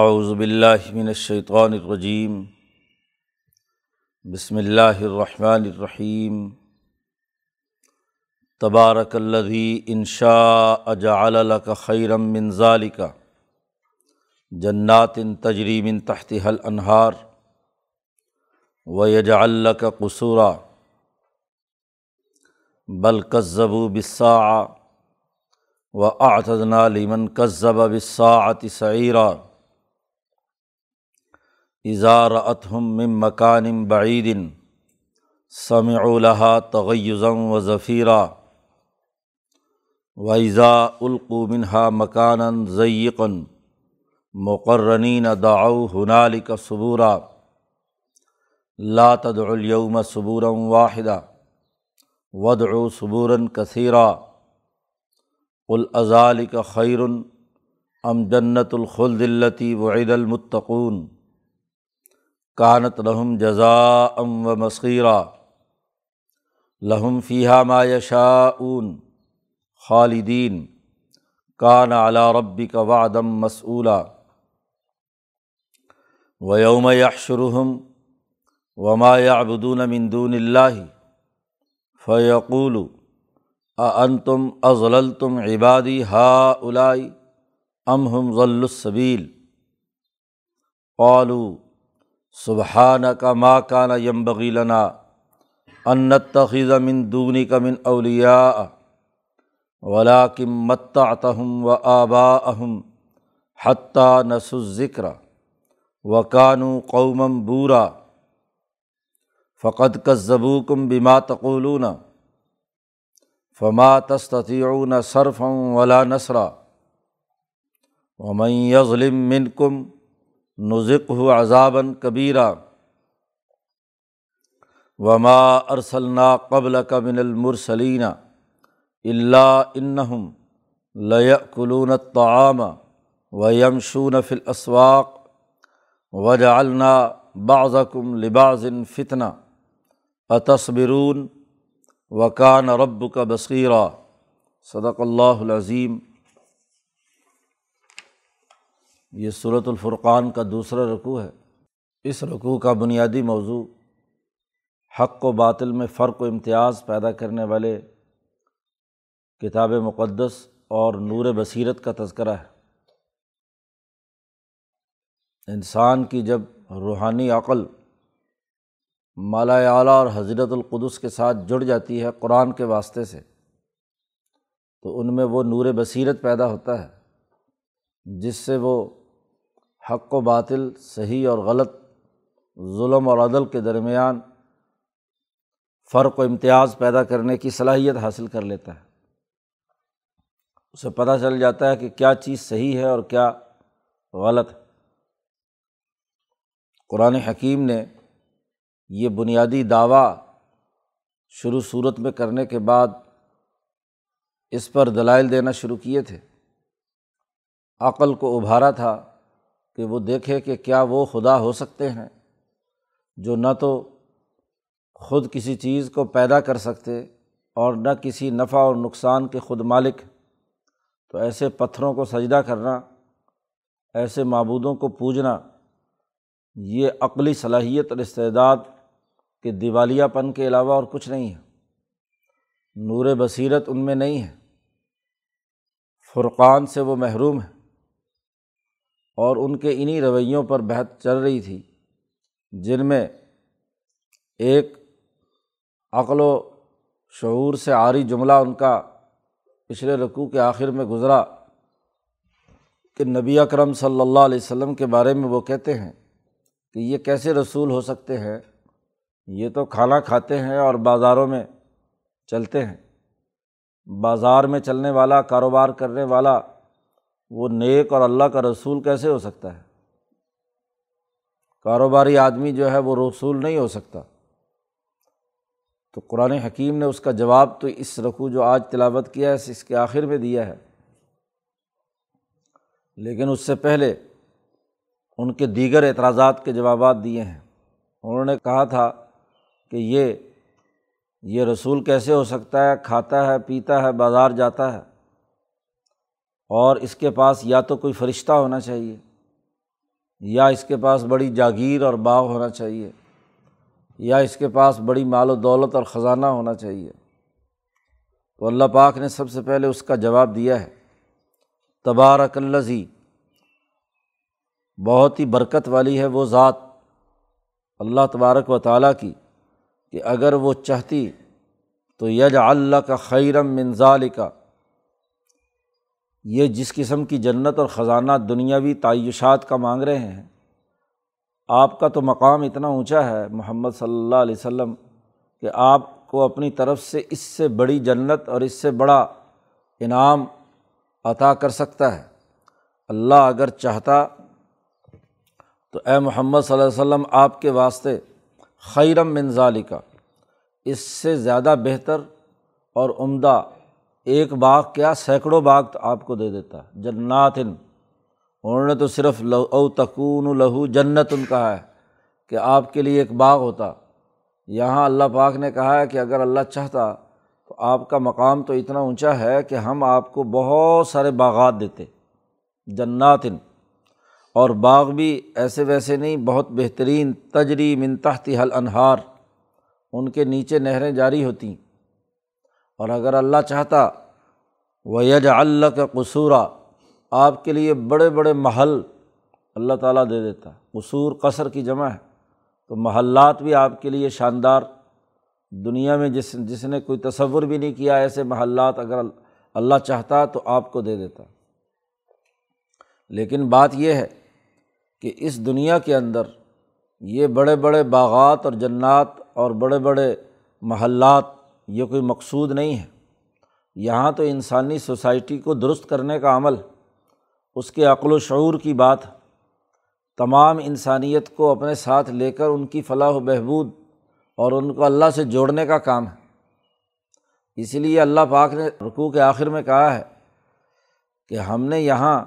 اعوذ باللہ من الشیطان الرجیم بسم اللہ الرحمن الرحیم تبارک الذی انشاء جعل لک خیرا من ذالک جنات تجری من تحتها الانہار ویجعل لک قصورا بل کذبوا بالساعة واعتدنا لمن کذب بالساعة سعیرا اظارتہم من مکان بعید سمع لها تغیزا و ظفیرہ ویزا القو منہا مکانا ضیقا مقرنین دعو ہنالک صبورا لا تدعوا اليوم صبورا واحدا ودعوا صبورا کثیرا قل ازالک خیر ام جنت الخلد التی وعد المتقون کانت لہم جزا ام و مسیرہ لہم فیحہ ما یشاءون خالدین کان علا ربی کا وعدم مسعولہ و یوم یحشرحم وما یعبدون من دون اللہ فیقول انتم ازللتم عبادی ہا الائی ام ہم ضل الصبیل قالوا سبحان کا ماں کانا یم بغیلنا انت تخیز من دونی کا من اولیا ولا کم متعتہم و آبا اہم حتیٰ نس ذکر و کانو قومم بورا فقط کا ضبوکم بما تقولون فما تستطیعون صرفم ولا نسرا ومن یظلم منکم نزق ہو عذابً کبیرہ وما ارسلنا قبل قبن المرسلین اللہ انہم ليقلون الطعام و یمشون فل اسواق و جعلنا بعضکم لباظ فتنہ اتصبرون وکان رب کا بصیرہ صدق اللہ العظیم یہ صورت الفرقان کا دوسرا رقوع ہے۔ اس رقوع کا بنیادی موضوع حق و باطل میں فرق و امتیاز پیدا کرنے والے کتاب مقدس اور نور بصیرت کا تذکرہ ہے۔ انسان کی جب روحانی عقل مالا اعلیٰ اور حضرت القدس کے ساتھ جڑ جاتی ہے قرآن کے واسطے سے، تو ان میں وہ نور بصیرت پیدا ہوتا ہے، جس سے وہ حق و باطل، صحیح اور غلط، ظلم اور عدل کے درمیان فرق و امتیاز پیدا کرنے کی صلاحیت حاصل کر لیتا ہے۔ اسے پتہ چل جاتا ہے کہ کیا چیز صحیح ہے اور کیا غلط ہے۔ قرآن حکیم نے یہ بنیادی دعویٰ شروع صورت میں کرنے کے بعد اس پر دلائل دینا شروع کیے تھے۔ عقل کو ابھارا تھا۔ کہ وہ دیکھے کہ کیا وہ خدا ہو سکتے ہیں جو نہ تو خود کسی چیز کو پیدا کر سکتے اور نہ کسی نفع اور نقصان کے خود مالک تو ایسے پتھروں کو سجدہ کرنا، ایسے معبودوں کو پوجنا، یہ عقلی صلاحیت اور استعداد کے دیوالیہ پن کے علاوہ اور کچھ نہیں ہے۔ نور بصیرت ان میں نہیں ہے۔ فرقان سے وہ محروم ہے اور ان کے انہیں رویوں پر بحث چل رہی تھی، جن میں ایک عقل و شعور سے عاری جملہ ان کا پچھلے رقوع کے آخر میں گزرا کہ نبی اکرم صلی اللہ علیہ وسلم کے بارے میں وہ کہتے ہیں کہ یہ کیسے رسول ہو سکتے ہیں، یہ تو کھانا کھاتے ہیں اور بازاروں میں چلتے ہیں۔ بازار میں چلنے والا، کاروبار کرنے والا وہ نیک اور اللہ کا رسول کیسے ہو سکتا ہے؟ کاروباری آدمی جو ہے وہ رسول نہیں ہو سکتا۔ تو قرآن حکیم نے اس کا جواب تو اس رقوع جو آج تلاوت کیا ہے، اس کے آخر میں دیا ہے۔ لیکن اس سے پہلے ان کے دیگر اعتراضات کے جوابات دیے ہیں۔ انہوں نے کہا تھا کہ یہ یہ رسول کیسے ہو سکتا ہے؟ کھاتا ہے، پیتا ہے، بازار جاتا ہے۔ اور اس کے پاس یا تو کوئی فرشتہ ہونا چاہیے، یا اس کے پاس بڑی جاگیر اور باغ ہونا چاہیے، یا اس کے پاس بڑی مال و دولت اور خزانہ ہونا چاہیے۔ تو اللہ پاک نے سب سے پہلے اس کا جواب دیا ہے۔ تبارک الزی بہت ہی برکت والی ہے وہ ذات اللہ تبارک و تعالیٰ کی، کہ اگر وہ چاہتی تو یج اللہ کا خیرم منظال کا یہ جس قسم کی جنت اور خزانہ دنیاوی تعیشات کا مانگ رہے ہیں، آپ کا تو مقام اتنا اونچا ہے محمد صلی اللہ علیہ وسلم، کہ آپ کو اپنی طرف سے اس سے بڑی جنت اور اس سے بڑا انعام عطا کر سکتا ہے۔ اللہ اگر چاہتا تو اے محمد صلی اللہ علیہ وسلم، آپ کے واسطے خیرم منظالی کا اس سے زیادہ بہتر اور عمدہ ایک باغ کیا سینکڑوں باغ تو آپ کو دے دیتا ہے، جناتن۔ انہوں نے تو صرف لو او تکون لہو جنت ان کہا ہے کہ آپ کے لیے ایک باغ ہوتا۔ یہاں اللہ پاک نے کہا ہے کہ اگر اللہ چاہتا تو آپ کا مقام تو اتنا اونچا ہے کہ ہم آپ کو بہت سارے باغات دیتے۔ جناتن۔ اور باغ بھی ایسے ویسے نہیں، بہت بہترین تجری منتحتی حل انہار ان کے نیچے نہریں جاری ہوتیں۔ اور اگر اللہ چاہتا وہ یج اللہ کا قصورہ آپ کے لیے بڑے بڑے محل اللہ تعالیٰ دے دیتا قصور قصر کی جمع ہے۔ تو محلات بھی آپ کے لیے شاندار۔ دنیا میں جس جس نے کوئی تصور بھی نہیں کیا، ایسے محلات اگر اللہ چاہتا تو آپ کو دے دیتا۔ لیکن بات یہ ہے کہ اس دنیا کے اندر یہ بڑے بڑے باغات اور جنات اور بڑے بڑے محلات یہ کوئی مقصود نہیں ہے۔ یہاں تو انسانی سوسائٹی کو درست کرنے کا عمل، اس کے عقل و شعور کی بات تمام انسانیت کو اپنے ساتھ لے کر ان کی فلاح و بہبود اور ان کو اللہ سے جوڑنے کا کام ہے۔ اسی لیے اللہ پاک نے رقوع کے آخر میں کہا ہے کہ ہم نے یہاں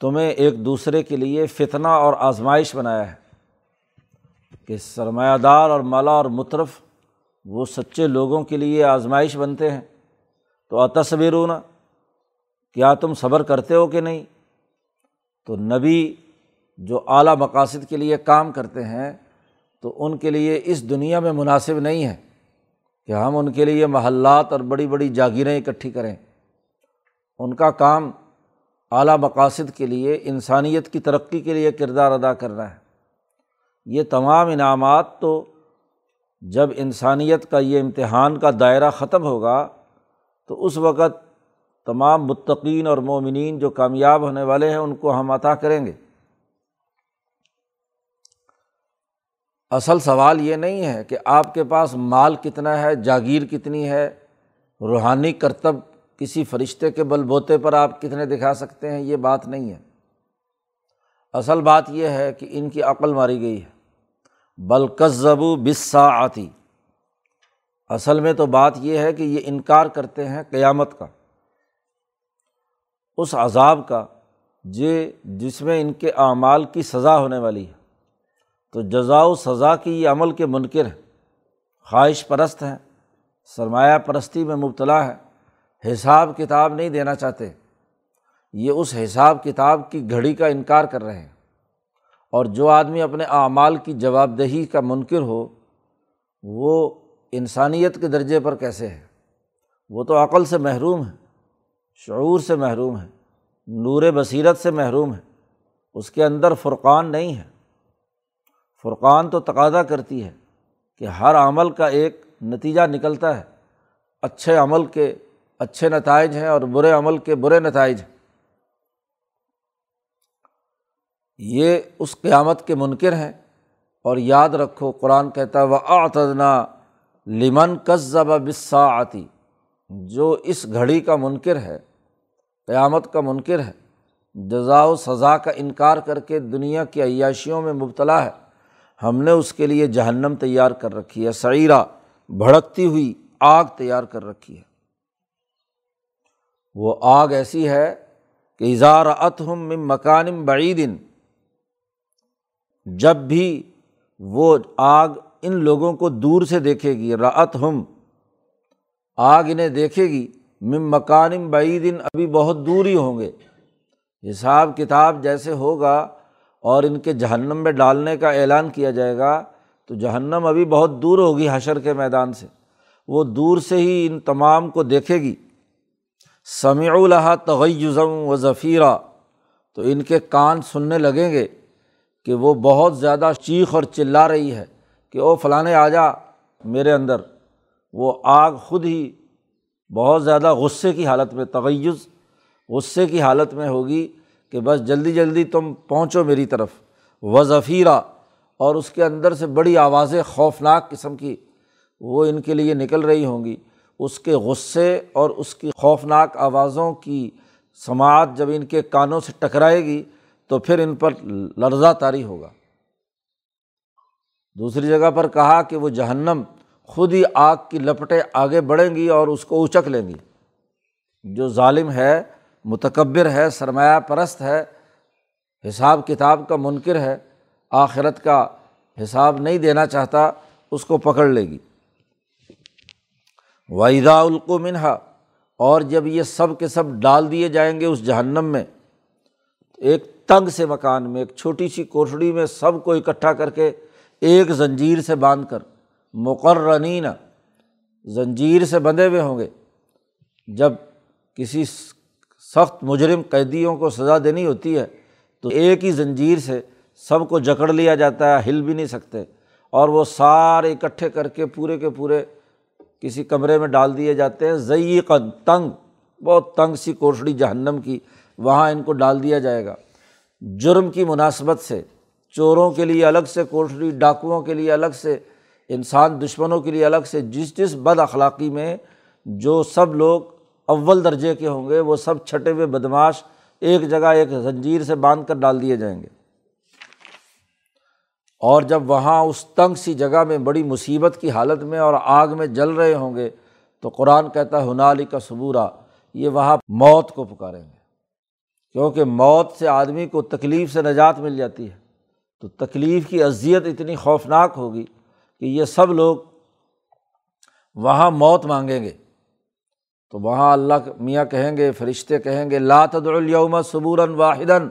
تمہیں ایک دوسرے کے لیے فتنہ اور آزمائش بنایا ہے کہ سرمایہ دار اور مالا اور مطرف وہ سچے لوگوں کے لیے آزمائش بنتے ہیں۔ تو تصویر ہونا کیا تم صبر کرتے ہو کہ نہیں؟ تو نبی جو اعلیٰ مقاصد کے لیے کام کرتے ہیں، تو ان کے لیے اس دنیا میں مناسب نہیں ہے کہ ہم ان کے لیے محلات اور بڑی بڑی جاگیریں اکٹھی کریں۔ ان کا کام اعلیٰ مقاصد کے لیے، انسانیت کی ترقی کے لیے کردار ادا کرنا ہے۔ یہ تمام انعامات تو جب انسانیت کا یہ امتحان کا دائرہ ختم ہوگا، تو اس وقت تمام متقین اور مومنین جو کامیاب ہونے والے ہیں، ان کو ہم عطا کریں گے۔ اصل سوال یہ نہیں ہے کہ آپ کے پاس مال کتنا ہے، جاگیر کتنی ہے، روحانی کرتب کسی فرشتے کے بل بوتے پر آپ کتنے دکھا سکتے ہیں، یہ بات نہیں ہے۔ اصل بات یہ ہے کہ ان کی عقل ماری گئی ہے۔ بلکزبو بسا آتی اصل میں تو بات یہ ہے کہ یہ انکار کرتے ہیں قیامت کا، اس عذاب کا، جے جس میں ان کے اعمال کی سزا ہونے والی ہے۔ تو جزا و سزا کی یہ عمل کے منکر ہیں، خواہش پرست ہیں، سرمایہ پرستی میں مبتلا ہے حساب کتاب نہیں دینا چاہتے۔ یہ اس حساب کتاب کی گھڑی کا انکار کر رہے ہیں۔ اور جو آدمی اپنے اعمال کی جواب دہی کا منکر ہو، وہ انسانیت کے درجے پر کیسے ہے؟ وہ تو عقل سے محروم ہے، شعور سے محروم ہے، نور بصیرت سے محروم ہے، اس کے اندر فرقان نہیں ہے۔ فرقان تو تقاضا کرتی ہے کہ ہر عمل کا ایک نتیجہ نکلتا ہے۔ اچھے عمل کے اچھے نتائج ہیں اور برے عمل کے برے نتائج ہیں۔ یہ اس قیامت کے منکر ہیں۔ اور یاد رکھو، قرآن کہتا و آتنا لمن کذب بسا آتی جو اس گھڑی کا منکر ہے، قیامت کا منکر ہے جزا و سزا کا انکار کر کے دنیا کی عیاشیوں میں مبتلا ہے۔ ہم نے اس کے لیے جہنم تیار کر رکھی ہے، سعیرہ، بھڑکتی ہوئی آگ تیار کر رکھی ہے۔ وہ آگ ایسی ہے کہ اظہار اتہم مکانم بعیدن جب بھی وہ آگ ان لوگوں کو دور سے دیکھے گی رعت ہم آگ انہیں دیکھے گی مم مکانم بعیدن، ابھی بہت دور ہی ہوں گے۔ حساب کتاب جیسے ہوگا اور ان کے جہنم میں ڈالنے کا اعلان کیا جائے گا، تو جہنم ابھی بہت دور ہوگی حشر کے میدان سے۔ وہ دور سے ہی ان تمام کو دیکھے گی۔ سمیع الحا تغیزم و ظفیرہ تو ان کے کان سننے لگیں گے۔ کہ وہ بہت زیادہ چیخ اور چلا رہی ہے کہ او فلاں آ جا میرے اندر۔ وہ آگ خود ہی بہت زیادہ غصے کی حالت میں، تغیز غصے کی حالت میں ہوگی کہ بس جلدی جلدی تم پہنچو میری طرف۔ و ظفیرہ اور اس کے اندر سے بڑی آوازیں خوفناک قسم کی وہ ان کے لیے نکل رہی ہوں گی۔ اس کے غصے اور اس کی خوفناک آوازوں کی سماعت جب ان کے کانوں سے ٹکرائے گی تو پھر ان پر لرزہ طاری ہوگا۔ دوسری جگہ پر کہا کہ وہ جہنم خود ہی آگ کی لپٹیں آگے بڑھیں گی اور اس کو اچک لیں گی۔ جو ظالم ہے، متکبر ہے، سرمایہ پرست ہے، حساب کتاب کا منکر ہے، آخرت کا حساب نہیں دینا چاہتا، اس کو پکڑ لے گی۔ وحیدہ القو منہا اور جب یہ سب کے سب ڈال دیے جائیں گے اس جہنم میں، ایک تنگ سے مکان میں، ایک چھوٹی سی کوٹڑی میں سب کو اکٹھا کر کے ایک زنجیر سے باندھ کر مقررین زنجیر سے بندھے ہوئے ہوں گے۔ جب کسی سخت مجرم قیدیوں کو سزا دینی ہوتی ہے، تو ایک ہی زنجیر سے سب کو جکڑ لیا جاتا ہے، ہل بھی نہیں سکتے۔ اور وہ سارے اکٹھے کر کے پورے کے پورے کسی کمرے میں ڈال دیے جاتے ہیں۔ ضعی تنگ، بہت تنگ سی کوٹڑی جہنم کی، وہاں ان کو ڈال دیا جائے گا۔ جرم کی مناسبت سے، چوروں کے لیے الگ سے کوٹڑی ڈاکوؤں کے لیے الگ سے، انسان دشمنوں کے لیے الگ سے، جس جس بد اخلاقی میں جو سب لوگ اول درجے کے ہوں گے، وہ سب چھٹے ہوئے بدماش ایک جگہ ایک زنجیر سے باندھ کر ڈال دیے جائیں گے۔ اور جب وہاں اس تنگ سی جگہ میں بڑی مصیبت کی حالت میں اور آگ میں جل رہے ہوں گے، تو قرآن کہتا ہے ہنالی کا صبورہ یہ وہاں موت کو پکاریں گے۔ کیونکہ موت سے آدمی کو تکلیف سے نجات مل جاتی ہے۔ تو تکلیف کی اذیت اتنی خوفناک ہوگی کہ یہ سب لوگ وہاں موت مانگیں گے۔ تو وہاں اللہ میاں کہیں گے، فرشتے کہیں گے لاتد الوم صبوراً واحدن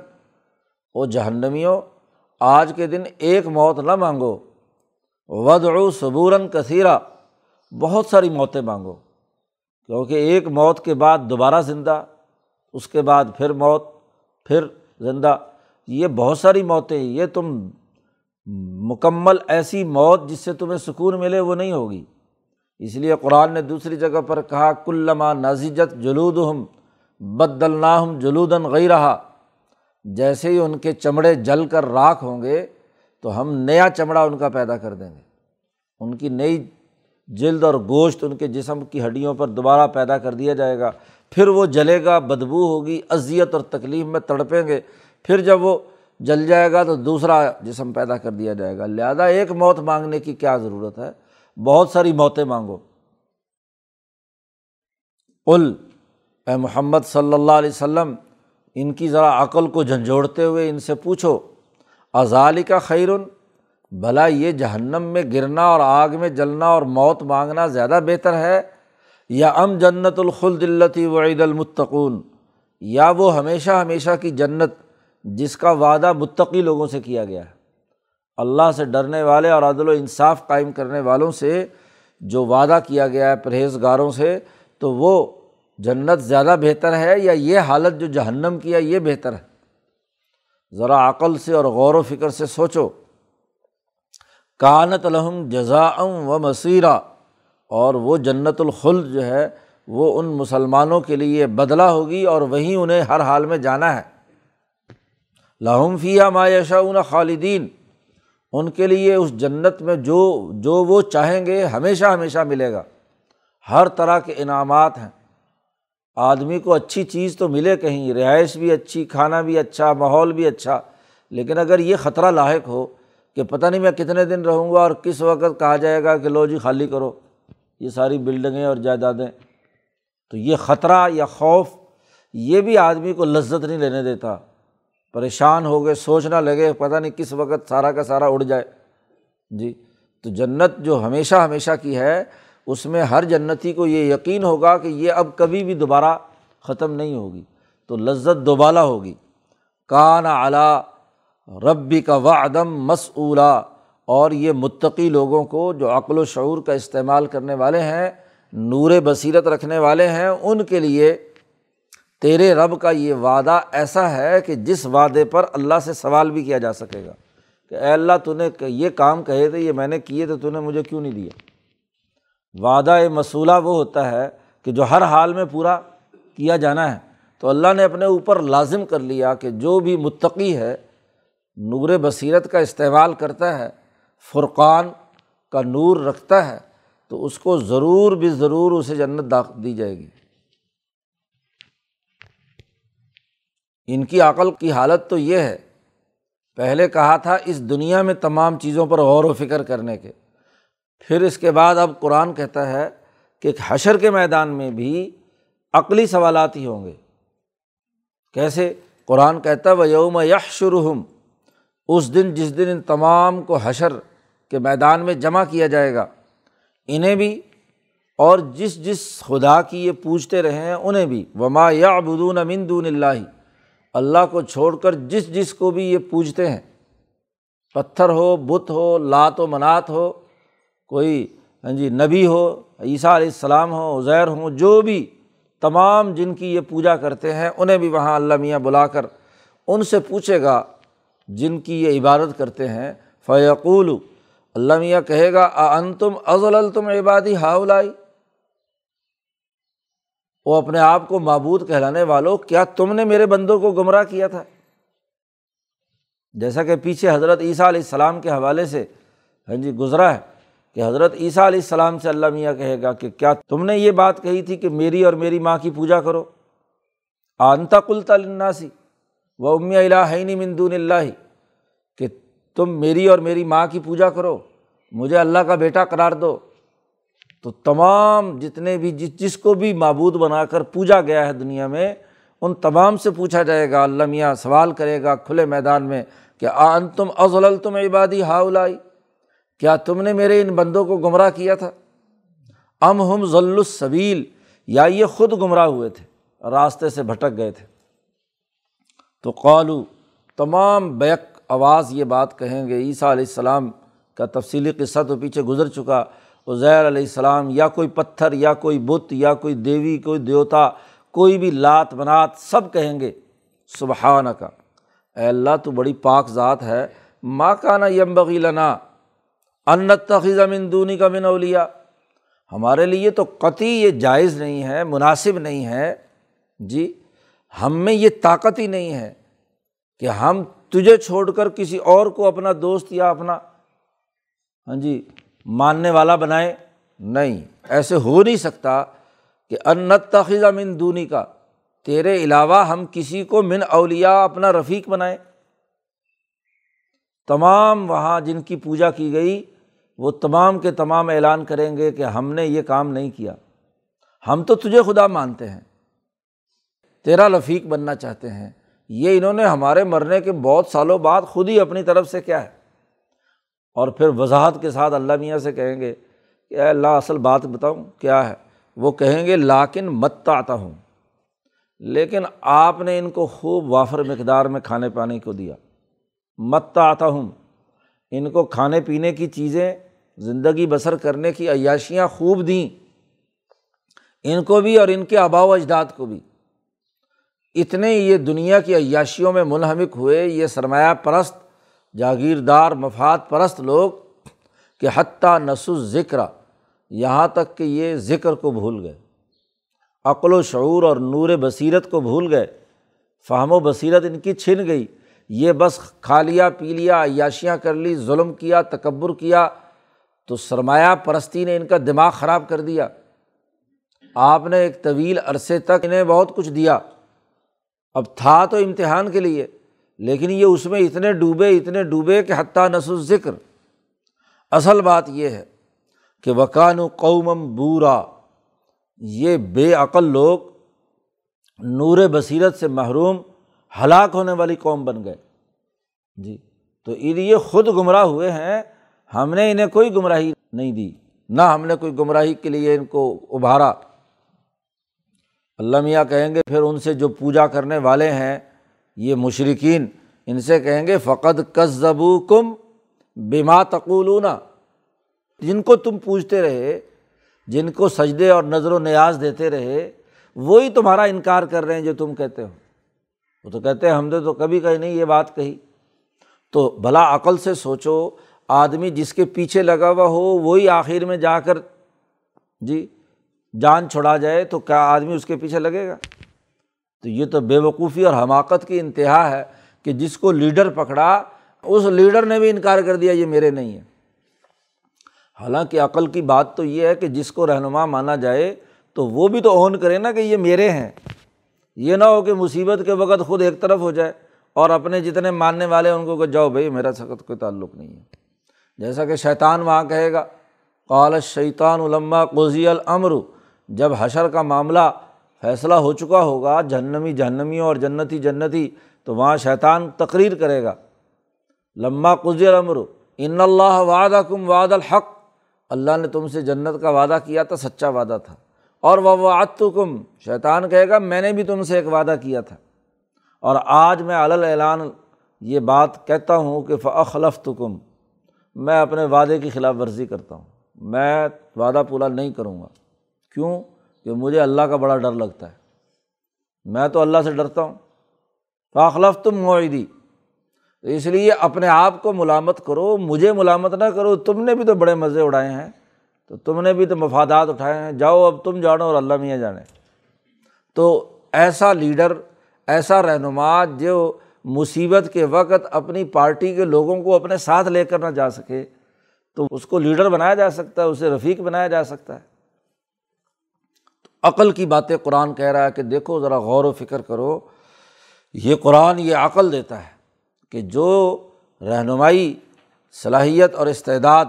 او جہنمیوں، آج کے دن ایک موت نہ مانگو۔ ودعو صبوراً کثیرہ بہت ساری موتیں مانگو۔ کیونکہ ایک موت کے بعد دوبارہ زندہ اس کے بعد پھر موت، پھر زندہ۔ یہ بہت ساری موتیں یہ تم مکمل ایسی موت جس سے تمہیں سکون ملے، وہ نہیں ہوگی۔ اس لیے قرآن نے دوسری جگہ پر کہا، کلّما نازجت جلود ہم بد ہم جلودن غی رہا جیسے ہی ان کے چمڑے جل کر راکھ ہوں گے، تو ہم نیا چمڑا ان کا پیدا کر دیں گے۔ ان کی نئی جلد اور گوشت، ان کے جسم کی ہڈیوں پر دوبارہ پیدا کر دیا جائے گا۔ پھر وہ جلے گا، بدبو ہوگی، اذیت اور تکلیف میں تڑپیں گے۔ پھر جب وہ جل جائے گا تو دوسرا جسم پیدا کر دیا جائے گا۔ لہٰذا ایک موت مانگنے کی کیا ضرورت ہے؟ بہت ساری موتیں مانگو۔ ال اے محمد صلی اللہ علیہ وسلم، ان کی ذرا عقل کو جھنجھوڑتے ہوئے ان سے پوچھو ازالی کا خیرن؟ بھلا یہ جہنم میں گرنا اور آگ میں جلنا اور موت مانگنا زیادہ بہتر ہے یا ام جنت الخل دلتی وعید المتقون، یا وہ ہمیشہ ہمیشہ کی جنت جس کا وعدہ متقی لوگوں سے کیا گیا ہے۔ اللہ سے ڈرنے والے اور عدل و انصاف قائم کرنے والوں سے جو وعدہ کیا گیا ہے پرہیزگاروں سے، تو وہ جنت زیادہ بہتر ہے یا یہ حالت جو جہنم کیا یہ بہتر ہے؟ ذرا عقل سے اور غور و فکر سے سوچو۔ کانت الحم جزاءم و مصیرہ اور وہ جنت الخل جو ہے وہ ان مسلمانوں کے لیے بدلہ ہوگی اور وہیں انہیں ہر حال میں جانا ہے۔ لاہم فیا مایشا خالدین، ان کے لیے اس جنت میں جو جو وہ چاہیں گے ہمیشہ ہمیشہ ملے گا۔ ہر طرح کے انعامات ہیں۔ آدمی کو اچھی چیز تو ملے کہیں، رہائش بھی اچھی، کھانا بھی اچھا ماحول بھی اچھا لیکن اگر یہ خطرہ لاحق ہو کہ پتہ نہیں میں کتنے دن رہوں گا اور کس وقت کہا جائے گا کہ لو جی خالی کرو۔ یہ ساری بلڈنگیں اور جائیدادیں۔ تو یہ خطرہ یا خوف یہ بھی آدمی کو لذت نہیں لینے دیتا۔ پریشان ہو گئے سوچنا لگے، پتہ نہیں کس وقت سارا کا سارا اڑ جائے۔ جی تو جنت جو ہمیشہ ہمیشہ کی ہے، اس میں ہر جنتی کو یہ یقین ہوگا کہ یہ اب کبھی بھی دوبارہ ختم نہیں ہوگی۔ تو لذت دوبالا ہوگی۔ کان اعلیٰ ربی کا وعدم مسعلا اور یہ متقی لوگوں کو جو عقل و شعور کا استعمال کرنے والے ہیں، نور بصیرت رکھنے والے ہیں، ان کے لیے تیرے رب کا یہ وعدہ ایسا ہے کہ جس وعدے پر اللہ سے سوال بھی کیا جا سکے گا کہ اے اللہ تو نے یہ کام کہے تھے، یہ میں نے کیے تھے، تو نے مجھے کیوں نہیں دیا؟ وعدہ مصولہ وہ ہوتا ہے کہ جو ہر حال میں پورا کیا جانا ہے۔ تو اللہ نے اپنے اوپر لازم کر لیا کہ جو بھی متقی ہے، نور بصیرت کا استعمال کرتا ہے فرقان کا نور رکھتا ہے تو اس کو ضرور بھی ضرور اسے جنت دی جائے گی۔ ان کی عقل کی حالت تو یہ ہے۔ پہلے کہا تھا، اس دنیا میں تمام چیزوں پر غور و فکر کرنے کے۔ پھر اس کے بعد اب قرآن کہتا ہے کہ حشر کے میدان میں بھی عقلی سوالات ہی ہوں گے۔ کیسے؟ قرآن کہتا ہے وہ یوم یش اس دن جس دن ان تمام کو حشر کے میدان میں جمع کیا جائے گا۔ انہیں بھی اور جس جس خدا کی یہ پوچھتے رہے ہیں، انہیں بھی۔ وما یا ابدون امن دون اللہ اللہ کو چھوڑ کر جس جس کو بھی یہ پوجتے ہیں۔ پتھر ہو، بت ہو، لات و منات ہو، کوئی ہاں جی نبی ہو، عیسیٰ علیہ السلام ہو، عزیر ہوں جو بھی تمام جن کی یہ پوجا کرتے ہیں، انہیں بھی وہاں اللہ میاں بلا کر ان سے پوچھے گا جن کی یہ عبادت کرتے ہیں۔ فیقول اللہ میاں کہے گا ان تم ازل تم عبادی ہاؤلائی؟ وہ اپنے آپ کو معبود کہلانے والوں کیا تم نے میرے بندوں کو گمراہ کیا تھا؟ جیسا کہ پیچھے حضرت عیسیٰ علیہ السلام کے حوالے سے ہاں جی گزرا ہے کہ حضرت عیسیٰ علیہ السلام سے اللہ میاں کہے گا کہ کیا تم نے یہ بات کہی تھی کہ میری اور میری ماں کی پوجا کرو؟ آنتا کل تلناسی و امیہ الہین مندون اللہ، کہ تم میری اور میری ماں کی پوجا کرو، مجھے اللہ کا بیٹا قرار دو۔ تو تمام جتنے بھی جس جس کو بھی معبود بنا کر پوجا گیا ہے دنیا میں، ان تمام سے پوچھا جائے گا، اللہ میاں سوال کرے گا کھلے میدان میں کہ آن تم ازل تم عبادی ہاؤلائی؟ کیا تم نے میرے ان بندوں کو گمراہ کیا تھا؟ ام ہم ضل الصویل یا یہ خود گمراہ ہوئے تھے، راستے سے بھٹک گئے تھے۔ تو قالو، تمام بیک آواز یہ بات کہیں گے، عیسیٰ علیہ السلام کا تفصیلی قصہ تو پیچھے گزر چکا۔ عزیر علیہ السلام یا کوئی پتھر، یا کوئی بت، یا کوئی دیوی، کوئی دیوتا، کوئی بھی لات منات سب کہیں گے سبحان کا اے اللہ، تو بڑی پاک ذات ہے۔ ماں کا نا یم بغیلنا انت من دونی کا من اولیا ہمارے لیے تو قطعی یہ جائز نہیں ہے، مناسب نہیں ہے۔ جی ہم میں یہ طاقت ہی نہیں ہے کہ ہم تجھے چھوڑ کر کسی اور کو اپنا دوست یا اپنا ہاں جی ماننے والا بنائے؟ نہیں، ایسے ہو نہیں سکتا کہ انت تخیذہ من دونی کا، تیرے علاوہ ہم کسی کو من اولیا اپنا رفیق بنائیں۔ تمام وہاں جن کی پوجا کی گئی، وہ تمام کے تمام اعلان کریں گے کہ ہم نے یہ کام نہیں کیا۔ ہم تو تجھے خدا مانتے ہیں، تیرا رفیق بننا چاہتے ہیں۔ یہ انہوں نے ہمارے مرنے کے بہت سالوں بعد خود ہی اپنی طرف سے کیا ہے۔ اور پھر وضاحت کے ساتھ اللہ میاں سے کہیں گے کہ اے اللہ، اصل بات بتاؤں کیا ہے؟ وہ کہیں گے، لاکن مت آتا ہوں لیکن آپ نے ان کو خوب وافر مقدار میں کھانے پانے کو دیا۔ مت آتا ہوں ان کو کھانے پینے کی چیزیں، زندگی بسر کرنے کی عیاشیاں خوب دیں۔ ان کو بھی اور ان کے آبا و اجداد کو بھی۔ اتنے یہ دنیا کی عیاشیوں میں منہمک ہوئے، یہ سرمایہ پرست، جاگیردار، مفاد پرست لوگ کہ حتیٰ نس ذکر یہاں تک کہ یہ ذکر کو بھول گئے۔ عقل و شعور اور نور بصیرت کو بھول گئے۔ فہم و بصیرت ان کی چھن گئی۔ یہ بس کھا لیا پی لیا عیاشیاں کر لی، ظلم کیا، تکبر کیا، تو سرمایہ پرستی نے ان کا دماغ خراب کر دیا۔ آپ نے ایک طویل عرصے تک انہیں بہت کچھ دیا۔ اب تھا تو امتحان کے لیے، لیکن یہ اس میں اتنے ڈوبے اتنے ڈوبے کہ حتیٰ نس ذکر اصل بات یہ ہے کہ وکان و قومم بورا۔ یہ بے عقل لوگ نور بصیرت سے محروم، ہلاک ہونے والی قوم بن گئے۔ جی تو یہ خود گمراہ ہوئے ہیں، ہم نے انہیں کوئی گمراہی نہیں دی، نہ ہم نے کوئی گمراہی کے لیے ان کو ابھارا۔ اللہ میاں کہیں گے، پھر ان سے جو پوجا کرنے والے ہیں، یہ مشرقین ان سے کہیں گے فقط کزبو کم بیما تقولون۔ جن کو تم پوچھتے رہے، جن کو سجدے اور نظر و نیاز دیتے رہے، وہی تمہارا انکار کر رہے ہیں جو تم کہتے ہو۔ وہ تو کہتے ہیں، ہم نے تو کبھی کہیں نہیں یہ بات کہی۔ تو بھلا عقل سے سوچو، آدمی جس کے پیچھے لگا ہوا ہو، وہی آخر میں جا کر جی جان چھڑا جائے تو کیا آدمی اس کے پیچھے لگے گا؟ تو یہ تو بے وقوفی اور حماقت کی انتہا ہے کہ جس کو لیڈر پکڑا، اس لیڈر نے بھی انکار کر دیا، یہ میرے نہیں ہے حالانکہ عقل کی بات تو یہ ہے کہ جس کو رہنما مانا جائے تو وہ بھی تو اون کرے نا کہ یہ میرے ہیں۔ یہ نہ ہو کہ مصیبت کے وقت خود ایک طرف ہو جائے اور اپنے جتنے ماننے والے ان کو کہ جاؤ بھائی، میرا سخت کوئی تعلق نہیں ہے۔ جیسا کہ شیطان وہاں کہے گا، قال شیطان علما قزی العمر جب حشر کا معاملہ فیصلہ ہو چکا ہوگا، جہنمی جہنمیوں اور جنتی جنتی، تو وہاں شیطان تقریر کرے گا۔ لمہ قزی العمر ان اللہ وعدہ کم وعد الحق۔ اللہ نے تم سے جنت کا وعدہ کیا تھا، سچا وعدہ تھا۔ اور وہ وعد تو کم شیطان کہے گا، میں نے بھی تم سے ایک وعدہ کیا تھا۔ اور آج میں اعلان یہ بات کہتا ہوں کہ فخلف کم میں اپنے وعدے کی خلاف ورزی کرتا ہوں۔ میں وعدہ پورا نہیں کروں گا۔ کیوں کہ مجھے اللہ کا بڑا ڈر لگتا ہے۔ میں تو اللہ سے ڈرتا ہوں۔ فاخلف تم معیدی تو اس لیے اپنے آپ کو ملامت کرو۔ مجھے ملامت نہ کرو۔ تم نے بھی تو بڑے مزے اڑائے ہیں۔ تو تم نے بھی تو مفادات اٹھائے ہیں۔ جاؤ اب تم جانو اور اللہ میاں جانے۔ تو ایسا لیڈر، ایسا رہنما جو مصیبت کے وقت اپنی پارٹی کے لوگوں کو اپنے ساتھ لے کر نہ جا سکے، تو اس کو لیڈر بنایا جا سکتا ہے، اسے رفیق بنایا جا سکتا ہے۔ عقل کی باتیں قرآن کہہ رہا ہے کہ دیکھو ذرا غور و فکر کرو، یہ قرآن یہ عقل دیتا ہے کہ جو رہنمائی، صلاحیت اور استعداد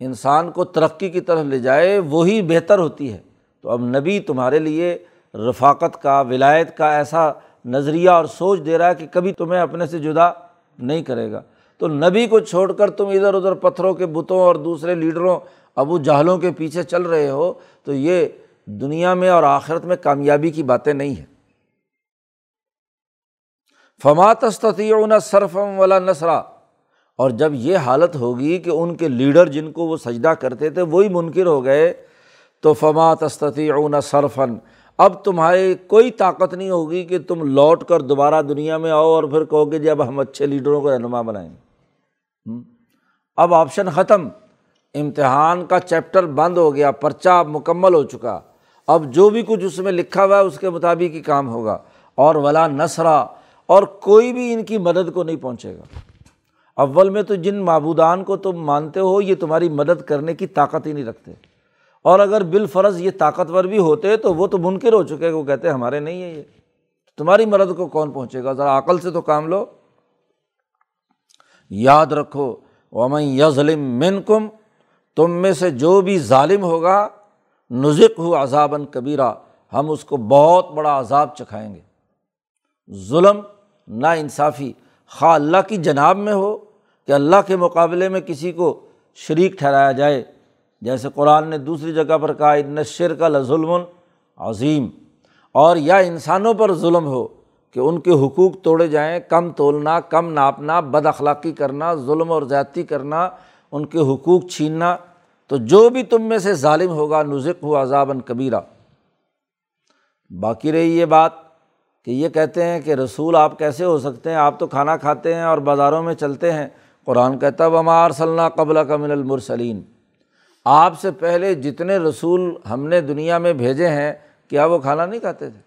انسان کو ترقی کی طرف لے جائے، وہی بہتر ہوتی ہے۔ تو اب نبی تمہارے لیے رفاقت کا، ولایت کا ایسا نظریہ اور سوچ دے رہا ہے کہ کبھی تمہیں اپنے سے جدا نہیں کرے گا۔ تو نبی کو چھوڑ کر تم ادھر ادھر پتھروں کے بتوں اور دوسرے لیڈروں، ابو جہلوں کے پیچھے چل رہے ہو، تو یہ دنیا میں اور آخرت میں کامیابی کی باتیں نہیں ہیں۔ فماتستیون صرفم ولا نسرا اور جب یہ حالت ہوگی کہ ان کے لیڈر جن کو وہ سجدہ کرتے تھے وہی منکر ہو گئے، تو فما تستیون صرفن اب تمہاری کوئی طاقت نہیں ہوگی کہ تم لوٹ کر دوبارہ دنیا میں آؤ اور پھر کہو کہ جی اب ہم اچھے لیڈروں کو رہنما بنائیں۔ اب آپشن ختم۔ امتحان کا چیپٹر بند ہو گیا، پرچہ مکمل ہو چکا۔ اب جو بھی کچھ اس میں لکھا ہوا ہے، اس کے مطابق ہی کام ہوگا۔ اور ولا نسرا اور کوئی بھی ان کی مدد کو نہیں پہنچے گا۔ اول میں تو جن معبودان کو تم مانتے ہو، یہ تمہاری مدد کرنے کی طاقت ہی نہیں رکھتے۔ اور اگر بالفرض یہ طاقتور بھی ہوتے، تو وہ تو منکر ہو چکے، وہ کہتے ہمارے نہیں ہے یہ۔ تمہاری مدد کو کون پہنچے گا؟ ذرا عقل سے تو کام لو۔ یاد رکھو، ومن یظلم من کم تم میں سے جو بھی ظالم ہوگا نزق ہو عذابً کبیرہ، ہم اس کو بہت بڑا عذاب چکھائیں گے۔ ظلم نا انصافی خواہ اللہ کی جناب میں ہو کہ اللہ کے مقابلے میں کسی کو شریک ٹھہرایا جائے۔ جیسے قرآن نے دوسری جگہ پر کہا، ان شر کا لظلم عظیم اور یا انسانوں پر ظلم ہو کہ ان کے حقوق توڑے جائیں، کم تولنا، کم ناپنا، بد اخلاقی کرنا، ظلم اور زیادتی کرنا، ان کے حقوق چھیننا تو جو بھی تم میں سے ظالم ہوگا نزق ہو عذابً کبیرہ باقی رہی یہ بات کہ یہ کہتے ہیں کہ رسول آپ کیسے ہو سکتے ہیں؟ آپ تو کھانا کھاتے ہیں اور بازاروں میں چلتے ہیں۔ قرآن کہتا ہے بمار صلی قبل کا من المرسلین آپ سے پہلے جتنے رسول ہم نے دنیا میں بھیجے ہیں، کیا وہ کھانا نہیں کھاتے تھے؟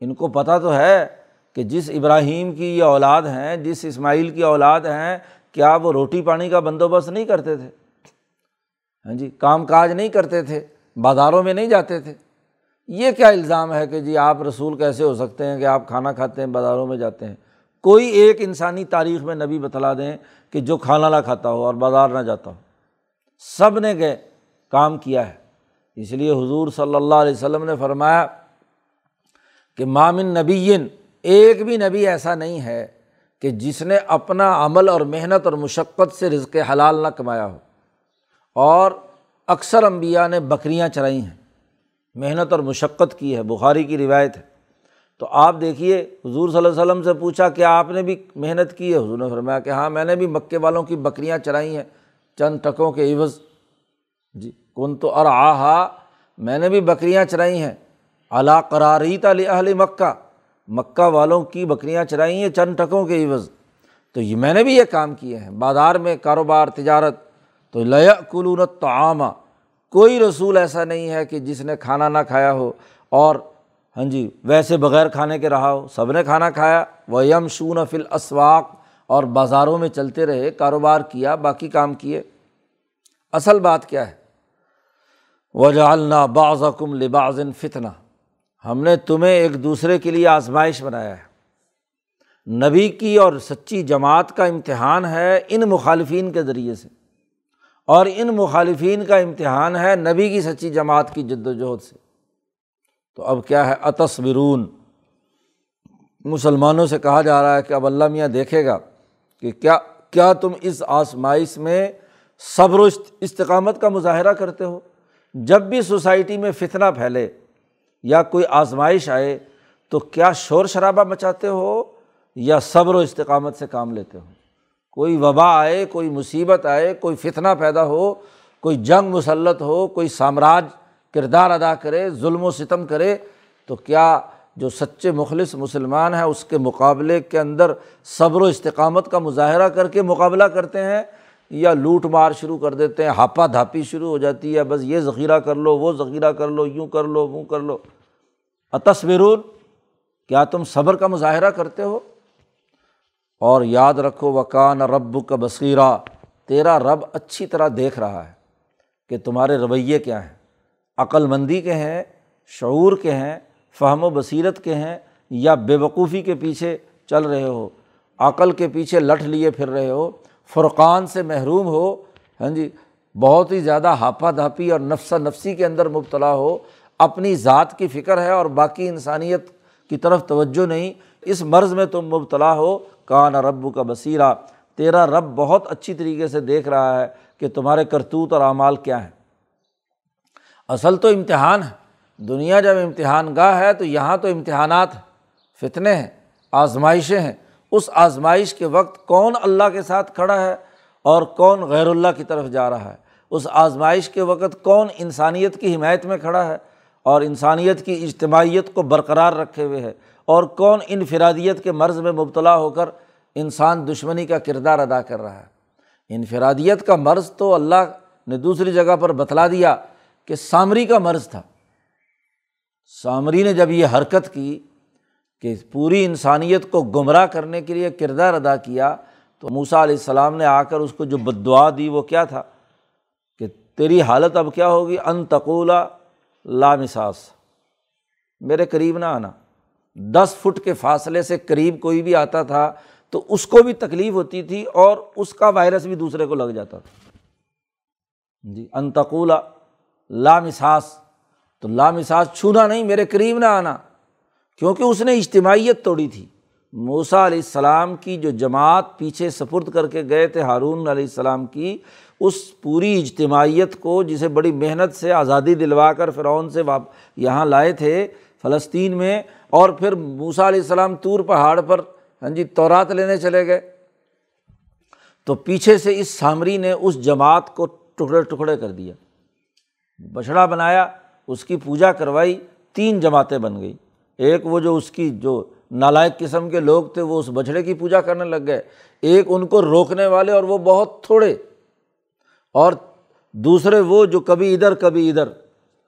ان کو پتہ تو ہے کہ جس ابراہیم کی یہ اولاد ہیں، جس اسماعیل کی اولاد ہیں، کیا وہ روٹی پانی کا بندوبست نہیں کرتے تھے؟ ہاں جی کام کاج نہیں کرتے تھے، بازاروں میں نہیں جاتے تھے۔ یہ کیا الزام ہے کہ جی آپ رسول کیسے ہو سکتے ہیں کہ آپ کھانا کھاتے ہیں، بازاروں میں جاتے ہیں؟ کوئی ایک انسانی تاریخ میں نبی بتلا دیں کہ جو کھانا نہ کھاتا ہو اور بازار نہ جاتا ہو۔ سب نے گئے، کام کیا ہے۔ اس لیے حضور صلی اللہ علیہ وسلم نے فرمایا کہ مامن نبی ایک بھی نبی ایسا نہیں ہے کہ جس نے اپنا عمل اور محنت اور مشقت سے رزق حلال نہ کمایا ہو۔ اور اکثر امبیا نے بکریاں چرائی ہیں۔ محنت اور مشقت کی ہے، بخاری کی روایت ہے۔ تو آپ دیکھیے، حضور صلی اللہ علیہ وسلم سے پوچھا کہ آپ نے بھی محنت کی ہے؟ حضور نے فرمایا کہ ہاں میں نے بھی مکے والوں کی بکریاں چرائی ہیں، چند ٹکوں کے عوض۔ جی کن تو اور آہا میں نے بھی بکریاں چرائی ہیں۔ اعلیٰ قراری تعلی اہل مکہ مکہ والوں کی بکریاں چرائی ہیں، چند ٹکوں کے عوض۔ تو یہ میں نے بھی یہ کام کیے ہیں۔ بازار میں کاروبار، تجارت تو لیا کلونت تو عامہ کوئی رسول ایسا نہیں ہے کہ جس نے کھانا نہ کھایا ہو اور ہاں جی ویسے بغیر کھانے کے رہا ہو، سب نے کھانا کھایا وہ یم شون فل اسواق اور بازاروں میں چلتے رہے، کاروبار کیا، باقی کام کیے۔ اصل بات کیا ہے؟ وجہ اللہ بعض کم لباظن فتنا ہم نے تمہیں ایک دوسرے کے لیے آزمائش بنایا ہے۔ نبی کی اور سچی جماعت کا امتحان ہے ان مخالفین کے ذریعے سے۔ اور ان مخالفین کا امتحان ہے نبی کی سچی جماعت کی جد وجہد سے۔ تو اب کیا ہے؟ اتصبرون۔ مسلمانوں سے کہا جا رہا ہے کہ اب اللہ میاں دیکھے گا کہ کیا کیا تم اس آسمائش میں صبر و استقامت کا مظاہرہ کرتے ہو؟ جب بھی سوسائٹی میں فتنہ پھیلے یا کوئی آزمائش آئے تو کیا شور شرابہ مچاتے ہو یا صبر و استقامت سے کام لیتے ہو؟ کوئی وبا آئے، کوئی مصیبت آئے، کوئی فتنہ پیدا ہو، کوئی جنگ مسلط ہو، کوئی سامراج کردار ادا کرے، ظلم و ستم کرے، تو کیا جو سچے مخلص مسلمان ہیں اس کے مقابلے کے اندر صبر و استقامت کا مظاہرہ کر کے مقابلہ کرتے ہیں؟ یا لوٹ مار شروع کر دیتے ہیں، ہاپا دھاپی شروع ہو جاتی ہے، بس یہ ذخیرہ کر لو، وہ ذخیرہ کر لو، یوں کر لو، وہ کر لو۔ اتصورون کیا تم صبر کا مظاہرہ کرتے ہو؟ اور یاد رکھو، وکان رب کا بصیرہ تیرا رب اچھی طرح دیکھ رہا ہے کہ تمہارے رویے کیا ہیں؟ عقل مندی کے ہیں، شعور کے ہیں، فہم و بصیرت کے ہیں، یا بے وقوفی کے پیچھے چل رہے ہو، عقل کے پیچھے لٹ لیے پھر رہے ہو، فرقان سے محروم ہو ہاں جی بہت ہی زیادہ ہاپا دھاپی اور نفسہ نفسی کے اندر مبتلا ہو، اپنی ذات کی فکر ہے اور باقی انسانیت کی طرف توجہ نہیں، اس مرض میں تم مبتلا ہو کان رب کا بصیرہ تیرا رب بہت اچھی طریقے سے دیکھ رہا ہے کہ تمہارے کرتوت اور اعمال کیا ہیں۔ اصل تو امتحان ہے۔ دنیا جب امتحان گاہ ہے تو یہاں تو امتحانات فتنے ہیں، آزمائشیں ہیں۔ اس آزمائش کے وقت کون اللہ کے ساتھ کھڑا ہے اور کون غیر اللہ کی طرف جا رہا ہے؟ اس آزمائش کے وقت کون انسانیت کی حمایت میں کھڑا ہے اور انسانیت کی اجتماعیت کو برقرار رکھے ہوئے ہے؟ اور کون انفرادیت کے مرض میں مبتلا ہو کر انسان دشمنی کا کردار ادا کر رہا ہے؟ انفرادیت کا مرض تو اللہ نے دوسری جگہ پر بتلا دیا کہ سامری کا مرض تھا۔ سامری نے جب یہ حرکت کی کہ پوری انسانیت کو گمراہ کرنے کے لیے کردار ادا کیا تو موسا علیہ السلام نے آ کر اس کو جو بدعا دی وہ کیا تھا؟ کہ تیری حالت اب کیا ہوگی؟ انتقولہ لامساس میرے قریب نہ آنا۔ دس فٹ کے فاصلے سے قریب کوئی بھی آتا تھا تو اس کو بھی تکلیف ہوتی تھی اور اس کا وائرس بھی دوسرے کو لگ جاتا تھا۔ جی انتقولہ لامساس تو لامساس چھونا نہیں، میرے قریب نہ آنا۔ کیونکہ اس نے اجتماعیت توڑی تھی۔ موسا علیہ السلام کی جو جماعت پیچھے سپرد کر کے گئے تھے، ہارون علیہ السلام کی، اس پوری اجتماعیت کو جسے بڑی محنت سے آزادی دلوا کر فرعون سے یہاں لائے تھے فلسطین میں اور پھر موسا علیہ السلام طور پہاڑ پر ہاں جی تورات لینے چلے گئے۔ تو پیچھے سے اس سامری نے اس جماعت کو ٹکڑے ٹکڑے کر دیا۔ بچھڑا بنایا، اس کی پوجا کروائی، تین جماعتیں بن گئی ایک وہ جو اس کی جو نالائق قسم کے لوگ تھے، وہ اس بچھڑے کی پوجا کرنے لگ گئے۔ ایک ان کو روکنے والے اور وہ بہت تھوڑے۔ اور دوسرے وہ جو کبھی ادھر کبھی ادھر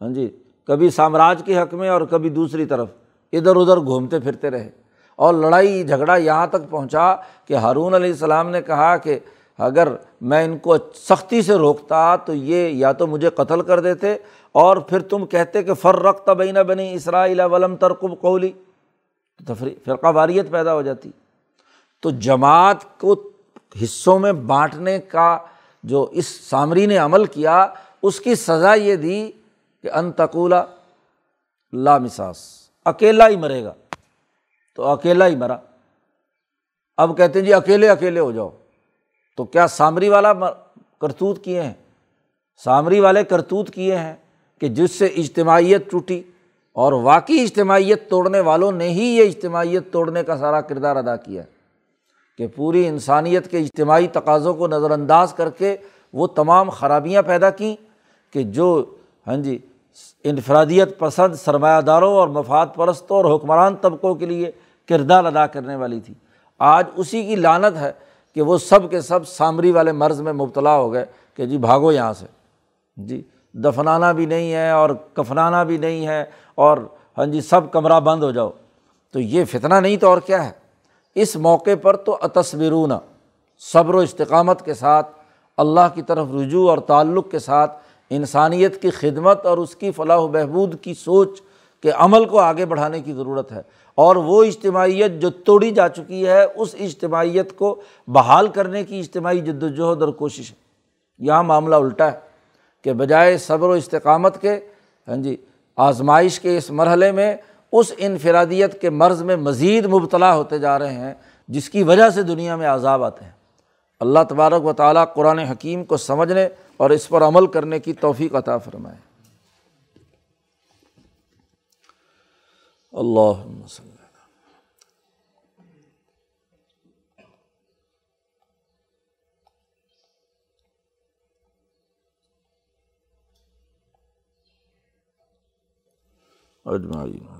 ہاں جی کبھی سامراج کے حق میں اور کبھی دوسری طرف۔ ادھر ادھر گھومتے پھرتے رہے۔ اور لڑائی، جھگڑا یہاں تک پہنچا کہ ہارون علیہ السلام نے کہا کہ اگر میں ان کو سختی سے روکتا تو یہ یا تو مجھے قتل کر دیتے اور پھر تم کہتے کہ فر رخت بین بنی اسرائیل ولم ترقب قولی۔ تفریح فرقہ واریت پیدا ہو جاتی۔ تو جماعت کو حصوں میں بانٹنے کا جو اس سامری نے عمل کیا، اس کی سزا یہ دی کہ انتقولہ لامساس اکیلا ہی مرے گا۔ تو اکیلا ہی مرا۔ اب کہتے ہیں جی اکیلے اکیلے ہو جاؤ۔ تو کیا سامری والا کرتوت کیے ہیں؟ سامری والے کرتوت کیے ہیں کہ جس سے اجتماعیت ٹوٹی اور واقعی اجتماعیت توڑنے والوں نے ہی یہ اجتماعیت توڑنے کا سارا کردار ادا کیا کہ پوری انسانیت کے اجتماعی تقاضوں کو نظر انداز کر کے وہ تمام خرابیاں پیدا کیں کہ جو ہاں جی انفرادیت پسند سرمایہ داروں اور مفاد پرستوں اور حکمران طبقوں کے لیے کردار ادا کرنے والی تھی۔ آج اسی کی لانت ہے کہ وہ سب کے سب سامری والے مرض میں مبتلا ہو گئے کہ جی بھاگو یہاں سے۔ جی دفنانا بھی نہیں ہے اور کفنانا بھی نہیں ہے اور ہاں جی سب کمرہ بند ہو جاؤ۔ تو یہ فتنہ نہیں تو اور کیا ہے؟ اس موقع پر تو اتصورون صبر و استقامت کے ساتھ، اللہ کی طرف رجوع اور تعلق کے ساتھ انسانیت کی خدمت اور اس کی فلاح و بہبود کی سوچ کے عمل کو آگے بڑھانے کی ضرورت ہے۔ اور وہ اجتماعیت جو توڑی جا چکی ہے، اس اجتماعیت کو بحال کرنے کی اجتماعی جد وجہد اور کوشش ہے۔ یہاں معاملہ الٹا ہے کہ بجائے صبر و استقامت کے ہاں جی آزمائش کے اس مرحلے میں اس انفرادیت کے مرض میں مزید مبتلا ہوتے جا رہے ہیں، جس کی وجہ سے دنیا میں عذاب آتے ہیں۔ اللہ تبارک و تعالیٰ قرآن حکیم کو سمجھنے اور اس پر عمل کرنے کی توفیق عطا فرمائے۔ اللہ اجمعین۔